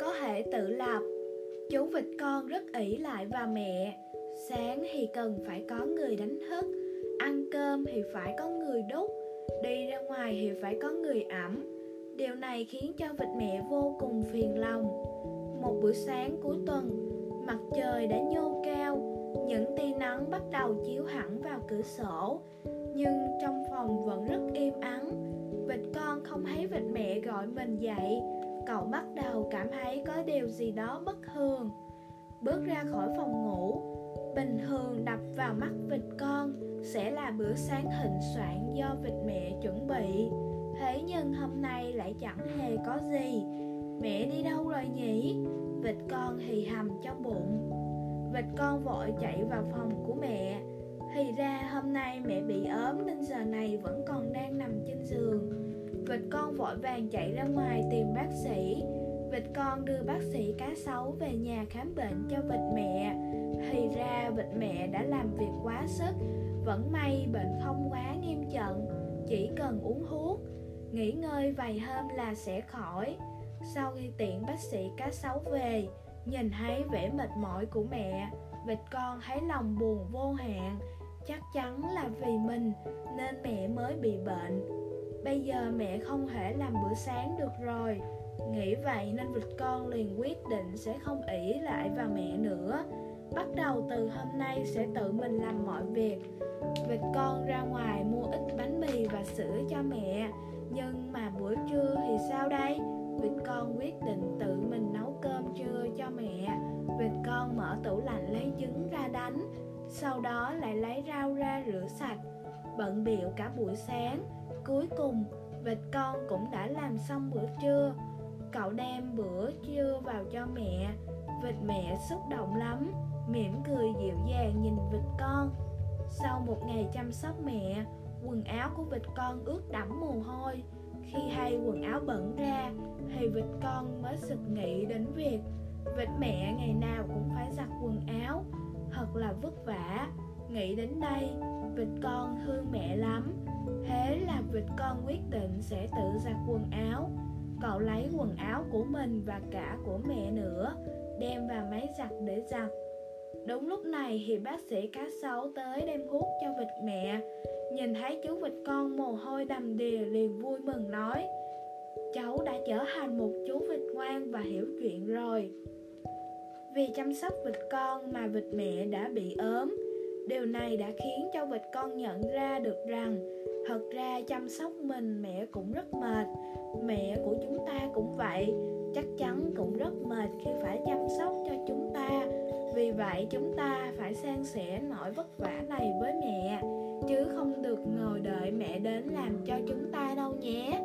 có thể tự lập. Chú vịt con rất ỷ lại vào mẹ. Sáng thì cần phải có người đánh thức, ăn cơm thì phải có người đút, đi ra ngoài thì phải có người ẩm. Điều này khiến cho vịt mẹ vô cùng phiền lòng. Một buổi sáng cuối tuần, mặt trời đã nhô cao, những tia nắng bắt đầu chiếu hẳn vào cửa sổ. Nhưng trong phòng vẫn rất im ắng. Vịt con không thấy vịt mẹ gọi mình dậy cậu bắt đầu cảm thấy có điều gì đó bất thường. Bước ra khỏi phòng ngủ, bình thường đập vào mắt vịt con sẽ là bữa sáng thịnh soạn do vịt mẹ chuẩn bị. Thế nhưng hôm nay lại chẳng hề có gì. Mẹ đi đâu rồi nhỉ? Vịt con hì hầm trong bụng. Vịt con vội chạy vào phòng của mẹ. Thì ra hôm nay mẹ bị ốm nên giờ này vẫn còn đang nằm trên giường vịt con vội vàng chạy ra ngoài tìm bác sĩ. Vịt con đưa bác sĩ cá sấu về nhà khám bệnh cho vịt mẹ. Thì ra vịt mẹ đã làm việc quá sức, vẫn may bệnh không quá nghiêm trọng, chỉ cần uống thuốc. Nghỉ ngơi vài hôm là sẽ khỏi. Sau khi tiện bác sĩ cá sấu về, nhìn thấy vẻ mệt mỏi của mẹ, vịt con thấy lòng buồn vô hạn. Chắc chắn là vì mình nên mẹ mới bị bệnh bây giờ mẹ không thể làm bữa sáng được rồi. Nghĩ vậy nên vịt con liền quyết định sẽ không ỷ lại vào mẹ nữa. Bắt đầu từ hôm nay sẽ tự mình làm mọi việc. Vịt con ra ngoài mua ít bánh mì và sữa cho mẹ. Nhưng mà bữa trưa thì sao đây? Vịt con quyết định tự mình nấu cơm trưa cho mẹ. Vịt con mở tủ lạnh lấy trứng ra đánh, sau đó lại lấy rau ra rửa sạch, bận biệu cả buổi sáng cuối cùng, vịt con cũng đã làm xong bữa trưa. Cậu đem bữa trưa vào cho mẹ. Vịt mẹ xúc động lắm, mỉm cười dịu dàng nhìn vịt con. Sau một ngày chăm sóc mẹ, quần áo của vịt con ướt đẫm mồ hôi. Khi hay quần áo bẩn ra, thì vịt con mới sực nghĩ đến việc vịt mẹ ngày nào cũng phải giặt quần áo, thật là vất vả. Nghĩ đến đây, vịt con thương mẹ lắm thế là vịt con quyết định sẽ tự giặt quần áo. Cậu lấy quần áo của mình và cả của mẹ nữa, đem vào máy giặt để giặt. Đúng lúc này thì bác sĩ cá sấu tới đem thuốc cho vịt mẹ. Nhìn thấy chú vịt con mồ hôi đầm đìa liền vui mừng nói, cháu đã trở thành một chú vịt ngoan và hiểu chuyện rồi. Vì chăm sóc vịt con mà vịt mẹ đã bị ốm, điều này đã khiến cho vịt con nhận ra được rằng thật ra chăm sóc mình mẹ cũng rất mệt. Mẹ của chúng ta cũng vậy. Chắc chắn cũng rất mệt khi phải chăm sóc cho chúng ta. Vì vậy chúng ta phải san sẻ nỗi vất vả này với mẹ, chứ không được ngồi đợi mẹ đến làm cho chúng ta đâu nhé.